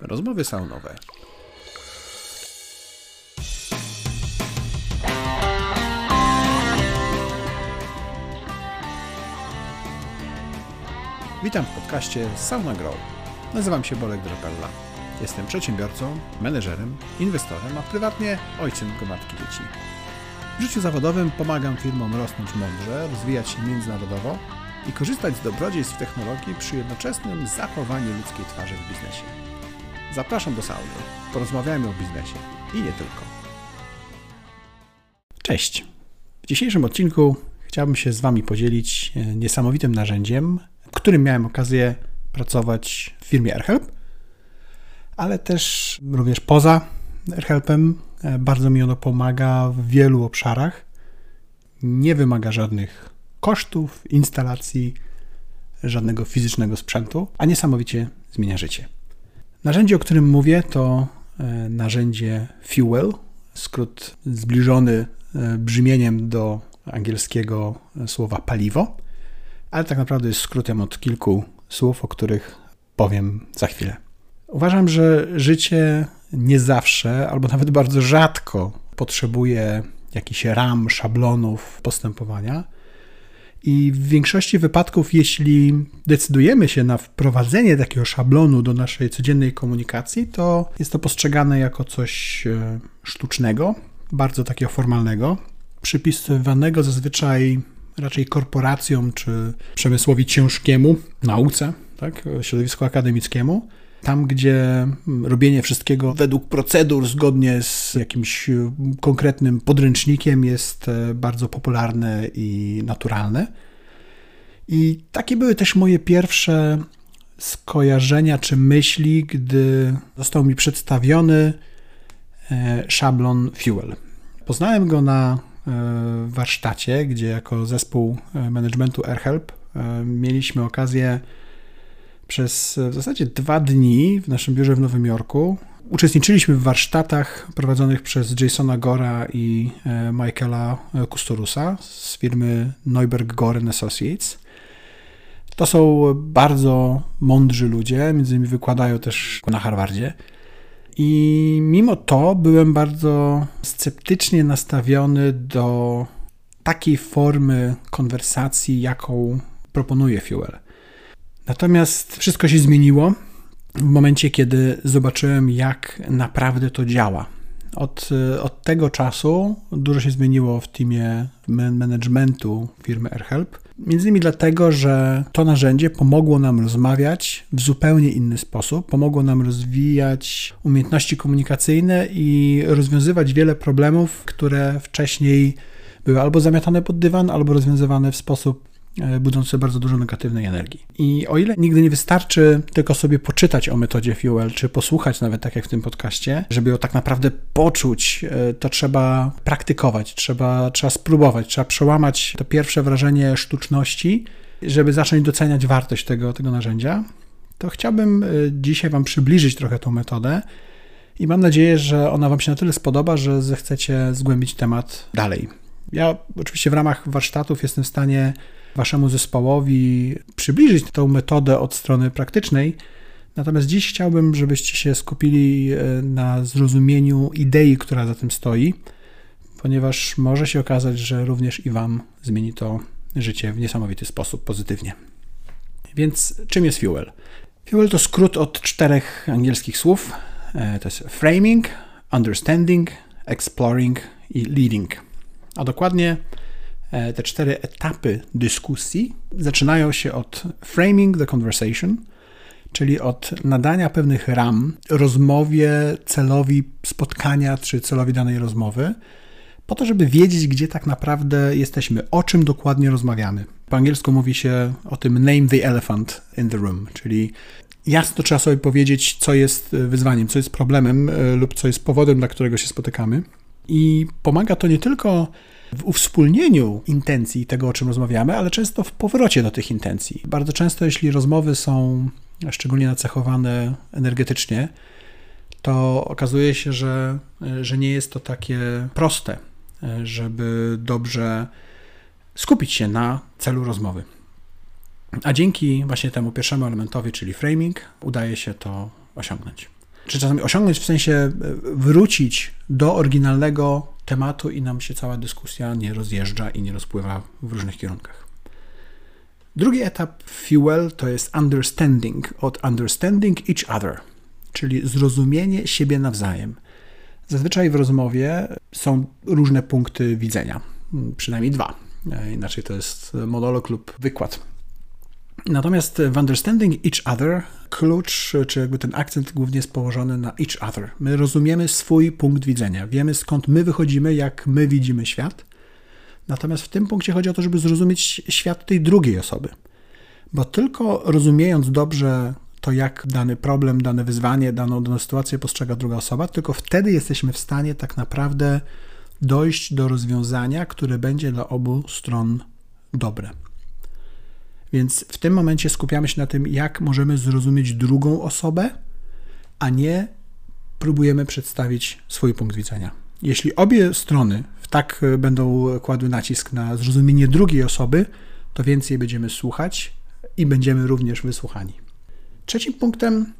Rozmowy saunowe. Witam w podcaście Sauna Grow. Nazywam się Bolek Drapella. Jestem przedsiębiorcą, menedżerem, inwestorem, a prywatnie ojcem gromadki dzieci. W życiu zawodowym pomagam firmom rosnąć mądrze, rozwijać się międzynarodowo i korzystać z dobrodziejstw technologii przy jednoczesnym zachowaniu ludzkiej twarzy w biznesie. Zapraszam do sauny. Porozmawiajmy o biznesie i nie tylko. Cześć. W dzisiejszym odcinku chciałbym się z Wami podzielić e, niesamowitym narzędziem, którym miałem okazję pracować w firmie AirHelp, ale też również poza AirHelpem. E, bardzo mi ono pomaga w wielu obszarach. Nie wymaga żadnych kosztów, instalacji, żadnego fizycznego sprzętu, a niesamowicie zmienia życie. Narzędzie, o którym mówię, to e, narzędzie Fuel, skrót zbliżony e, brzmieniem do angielskiego słowa paliwo, ale tak naprawdę jest skrótem od kilku słów, o których powiem za chwilę. Uważam, że życie nie zawsze, albo nawet bardzo rzadko potrzebuje jakichś ram, szablonów postępowania. I w większości wypadków, jeśli decydujemy się na wprowadzenie takiego szablonu do naszej codziennej komunikacji, to jest to postrzegane jako coś e, sztucznego, bardzo takiego formalnego, przypisywanego zazwyczaj raczej korporacjom czy przemysłowi ciężkiemu, nauce, tak, środowisku akademickiemu. Tam, gdzie robienie wszystkiego według procedur, zgodnie z jakimś konkretnym podręcznikiem, jest e, bardzo popularne i naturalne. I takie były też moje pierwsze skojarzenia czy myśli, gdy został mi przedstawiony e, szablon Fuel. Poznałem go na e, warsztacie, gdzie jako zespół managementu AirHelp mieliśmy okazję przez w zasadzie dwa dni w naszym biurze w Nowym Jorku uczestniczyliśmy w warsztatach prowadzonych przez Jasona Gora i e, Michaela Kustorusa z firmy Neuberg Goren Associates. To są bardzo mądrzy ludzie, między innymi wykładają też na Harvardzie. I mimo to byłem bardzo sceptycznie nastawiony do takiej formy konwersacji, jaką proponuje Fuel. Natomiast wszystko się zmieniło w momencie, kiedy zobaczyłem, jak naprawdę to działa. Od, od tego czasu dużo się zmieniło w teamie managementu firmy AirHelp. Między innymi dlatego, że to narzędzie pomogło nam rozmawiać w zupełnie inny sposób, pomogło nam rozwijać umiejętności komunikacyjne i rozwiązywać wiele problemów, które wcześniej były albo zamiatane pod dywan, albo rozwiązywane w sposób E, budzące bardzo dużo negatywnej energii. I o ile nigdy nie wystarczy tylko sobie poczytać o metodzie Fuel, czy posłuchać nawet tak jak w tym podcaście, żeby ją tak naprawdę poczuć, e, to trzeba praktykować, trzeba, trzeba spróbować, trzeba przełamać to pierwsze wrażenie sztuczności, żeby zacząć doceniać wartość tego, tego narzędzia. To chciałbym e, dzisiaj Wam przybliżyć trochę tą metodę i mam nadzieję, że ona Wam się na tyle spodoba, że zechcecie zgłębić temat dalej. Ja oczywiście w ramach warsztatów jestem w stanie waszemu zespołowi przybliżyć tę metodę od strony praktycznej. Natomiast dziś chciałbym, żebyście się skupili e, na zrozumieniu idei, która za tym stoi, ponieważ może się okazać, że również i wam zmieni to życie w niesamowity sposób pozytywnie. Więc czym jest Fuel? Fuel to skrót od czterech angielskich słów. E, to jest framing, understanding, exploring i leading. A dokładnie te cztery etapy dyskusji zaczynają się od framing the conversation, czyli od nadania pewnych ram rozmowie, celowi spotkania czy celowi danej rozmowy, po to, żeby wiedzieć, gdzie tak naprawdę jesteśmy, o czym dokładnie rozmawiamy. Po angielsku mówi się o tym name the elephant in the room, czyli jasno trzeba sobie powiedzieć, co jest wyzwaniem, co jest problemem e, lub co jest powodem, dla którego się spotykamy. I pomaga to nie tylko w uwspólnieniu intencji tego, o czym rozmawiamy, ale często w powrocie do tych intencji. Bardzo często, jeśli rozmowy są szczególnie nacechowane energetycznie, to okazuje się, że, że nie jest to takie proste, żeby dobrze skupić się na celu rozmowy. A dzięki właśnie temu pierwszemu elementowi, czyli framing, udaje się to osiągnąć. czy czasami osiągnąć w sensie e, wrócić do oryginalnego tematu i nam się cała dyskusja nie rozjeżdża i nie rozpływa w różnych kierunkach. Drugi etap Fuel to jest understanding, od understanding each other, czyli zrozumienie siebie nawzajem. Zazwyczaj w rozmowie są różne punkty widzenia, przynajmniej dwa. E, inaczej to jest monolog lub wykład. Natomiast w understanding each other klucz, czy jakby ten akcent głównie jest położony na each other. My rozumiemy swój punkt widzenia, wiemy skąd my wychodzimy, jak my widzimy świat. Natomiast w tym punkcie chodzi o to, żeby zrozumieć świat tej drugiej osoby. Bo tylko rozumiejąc dobrze to, jak dany problem, dane wyzwanie, daną, daną sytuację postrzega druga osoba, tylko wtedy jesteśmy w stanie tak naprawdę dojść do rozwiązania, które będzie dla obu stron dobre. Więc w tym momencie skupiamy się na tym, jak możemy zrozumieć drugą osobę, a nie próbujemy przedstawić swój punkt widzenia. Jeśli obie strony tak będą kładły nacisk na zrozumienie drugiej osoby, to więcej będziemy słuchać i będziemy również wysłuchani. Trzecim punktem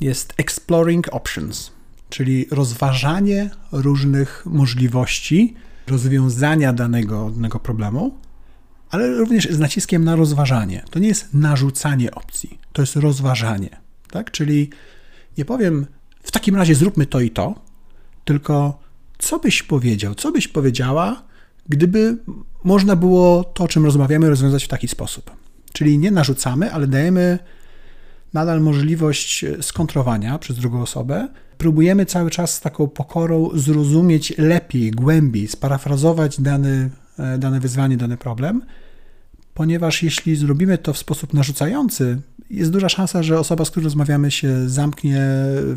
jest exploring options, czyli rozważanie różnych możliwości rozwiązania danego, danego problemu, ale również z naciskiem na rozważanie. To nie jest narzucanie opcji, to jest rozważanie. Tak? Czyli nie powiem, w takim razie zróbmy to i to, tylko co byś powiedział, co byś powiedziała, gdyby można było to, o czym rozmawiamy, rozwiązać w taki sposób. Czyli nie narzucamy, ale dajemy nadal możliwość skontrowania przez drugą osobę. Próbujemy cały czas z taką pokorą zrozumieć lepiej, głębiej, sparafrazować dany, e, dane wyzwanie, dany problem, ponieważ jeśli zrobimy to w sposób narzucający, jest duża szansa, że osoba, z którą rozmawiamy, się zamknie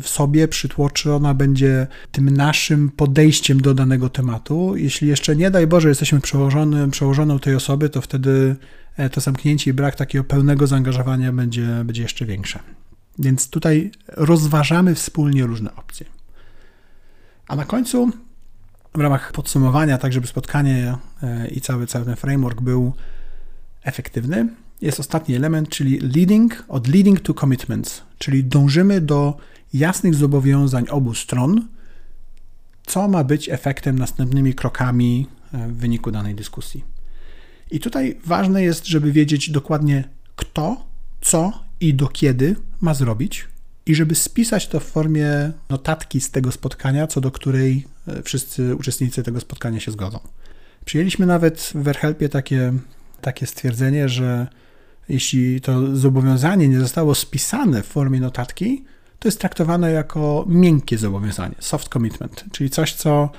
w sobie, przytłoczy, ona będzie tym naszym podejściem do danego tematu. Jeśli jeszcze nie daj Boże, jesteśmy przełożonym, przełożoną tej osoby, to wtedy e, to zamknięcie i brak takiego pełnego zaangażowania będzie, będzie jeszcze większe. Więc tutaj rozważamy wspólnie różne opcje. A na końcu, w ramach podsumowania, tak żeby spotkanie e, i cały, cały ten framework był efektywny, jest ostatni element, czyli leading, od leading to commitments, czyli dążymy do jasnych zobowiązań obu stron, co ma być efektem następnymi krokami e, w wyniku danej dyskusji. I tutaj ważne jest, żeby wiedzieć dokładnie kto, co i do kiedy ma zrobić, i żeby spisać to w formie notatki z tego spotkania, co do której e, wszyscy uczestnicy tego spotkania się zgodzą. Przyjęliśmy nawet w AirHelpie takie, takie stwierdzenie, że jeśli to zobowiązanie nie zostało spisane w formie notatki, to jest traktowane jako miękkie zobowiązanie, soft commitment, czyli coś, co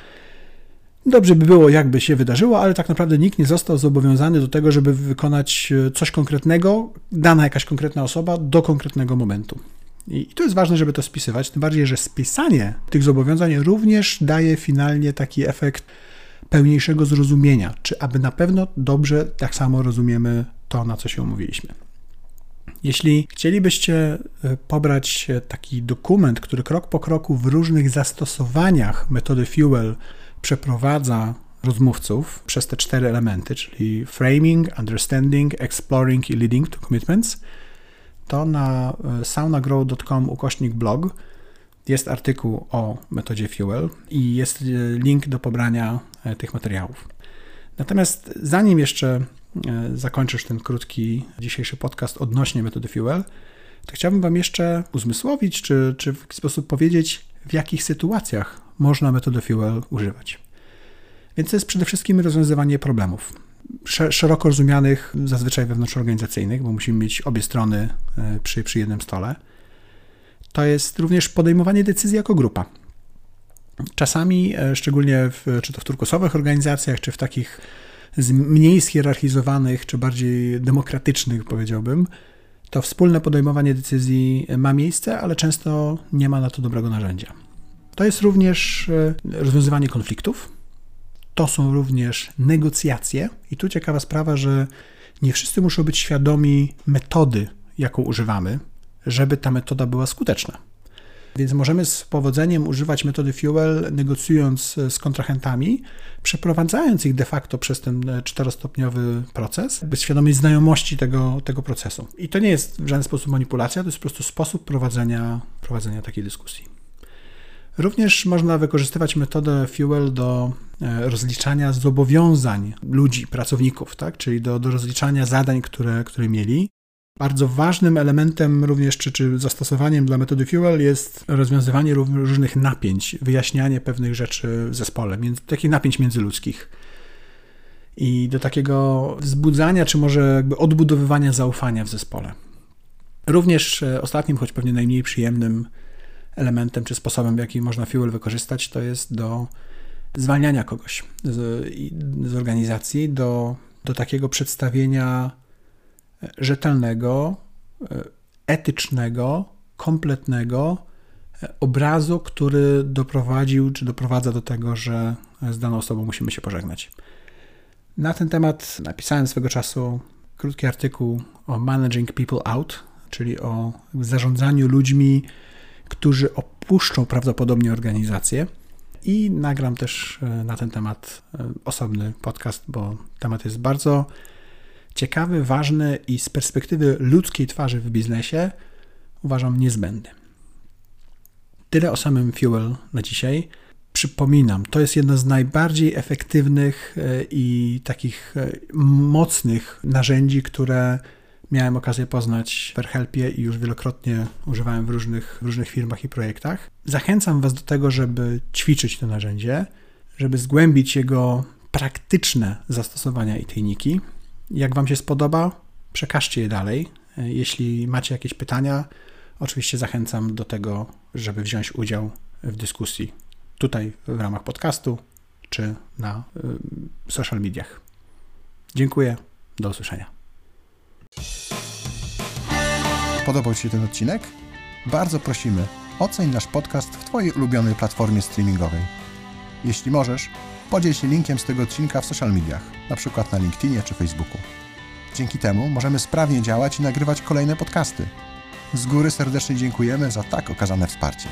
dobrze by było, jakby się wydarzyło, ale tak naprawdę nikt nie został zobowiązany do tego, żeby wykonać e, coś konkretnego, dana jakaś konkretna osoba do konkretnego momentu. I to jest ważne, żeby to spisywać, tym bardziej, że spisanie tych zobowiązań również daje finalnie taki efekt pełniejszego zrozumienia, czy aby na pewno dobrze tak samo rozumiemy to, na co się umówiliśmy. Jeśli chcielibyście e, pobrać taki dokument, który krok po kroku w różnych zastosowaniach metody Fuel przeprowadza rozmówców przez te cztery elementy, czyli framing, understanding, exploring i leading to commitments, to na e, saunagrow.com ukośnik blog jest artykuł o metodzie Fuel i jest e, link do pobrania tych materiałów. Natomiast zanim jeszcze E, zakończysz ten krótki dzisiejszy podcast odnośnie metody Fuel, to chciałbym Wam jeszcze uzmysłowić, czy, czy w jakiś sposób powiedzieć, w jakich sytuacjach można metodę Fuel używać. Więc to jest przede wszystkim rozwiązywanie problemów. Szeroko rozumianych, zazwyczaj wewnątrzorganizacyjnych, bo musimy mieć obie strony e, przy, przy jednym stole. To jest również podejmowanie decyzji jako grupa. Czasami, e, szczególnie w, czy to w turkusowych organizacjach, czy w takich mniej schierarchizowanych, czy bardziej demokratycznych, powiedziałbym, to wspólne podejmowanie decyzji ma miejsce, ale często nie ma na to dobrego narzędzia. To jest również e, rozwiązywanie konfliktów, to są również negocjacje, i tu ciekawa sprawa, że nie wszyscy muszą być świadomi metody, jaką używamy, żeby ta metoda była skuteczna. Więc możemy z powodzeniem używać metody Fuel, negocjując z kontrahentami, przeprowadzając ich de facto przez ten czterostopniowy proces, bez świadomej znajomości tego, tego procesu. I to nie jest w żaden sposób manipulacja, to jest po prostu sposób prowadzenia, prowadzenia takiej dyskusji. Również można wykorzystywać metodę Fuel do e, rozliczania zobowiązań ludzi, pracowników, tak? czyli do, do rozliczania zadań, które, które mieli. Bardzo ważnym elementem również, czy, czy zastosowaniem dla metody Fuel jest rozwiązywanie różnych napięć, wyjaśnianie pewnych rzeczy w zespole, takich napięć międzyludzkich. I do takiego wzbudzania, czy może jakby odbudowywania zaufania w zespole. Również e, ostatnim, choć pewnie najmniej przyjemnym elementem, czy sposobem, w jaki można Fuel wykorzystać, to jest do zwalniania kogoś z, z organizacji, do, do takiego przedstawienia rzetelnego, e, etycznego, kompletnego e, obrazu, który doprowadził czy doprowadza do tego, że z daną osobą musimy się pożegnać. Na ten temat napisałem swego czasu krótki artykuł o Managing People Out, czyli o zarządzaniu ludźmi, którzy opuszczą prawdopodobnie organizację. I nagram też e, na ten temat osobny podcast, bo temat jest bardzo ciekawy, ważny i z perspektywy ludzkiej twarzy w biznesie uważam niezbędny. Tyle o samym Fuel na dzisiaj. Przypominam, to jest jedno z najbardziej efektywnych e, i takich e, mocnych narzędzi, które miałem okazję poznać w AirHelpie i już wielokrotnie używałem w różnych, w różnych firmach i projektach. Zachęcam Was do tego, żeby ćwiczyć to narzędzie, żeby zgłębić jego praktyczne zastosowania i tajniki, jak Wam się spodoba, przekażcie je dalej. Jeśli macie jakieś pytania, oczywiście zachęcam do tego, żeby wziąć udział w dyskusji tutaj w ramach podcastu czy na y, social mediach. Dziękuję, do usłyszenia. Podobał Ci się ten odcinek? Bardzo prosimy, oceń nasz podcast w Twojej ulubionej platformie streamingowej. Jeśli możesz, Podziel się linkiem z tego odcinka w social mediach, na przykład na LinkedInie czy Facebooku. Dzięki temu możemy sprawnie działać i nagrywać kolejne podcasty. Z góry serdecznie dziękujemy za tak okazane wsparcie.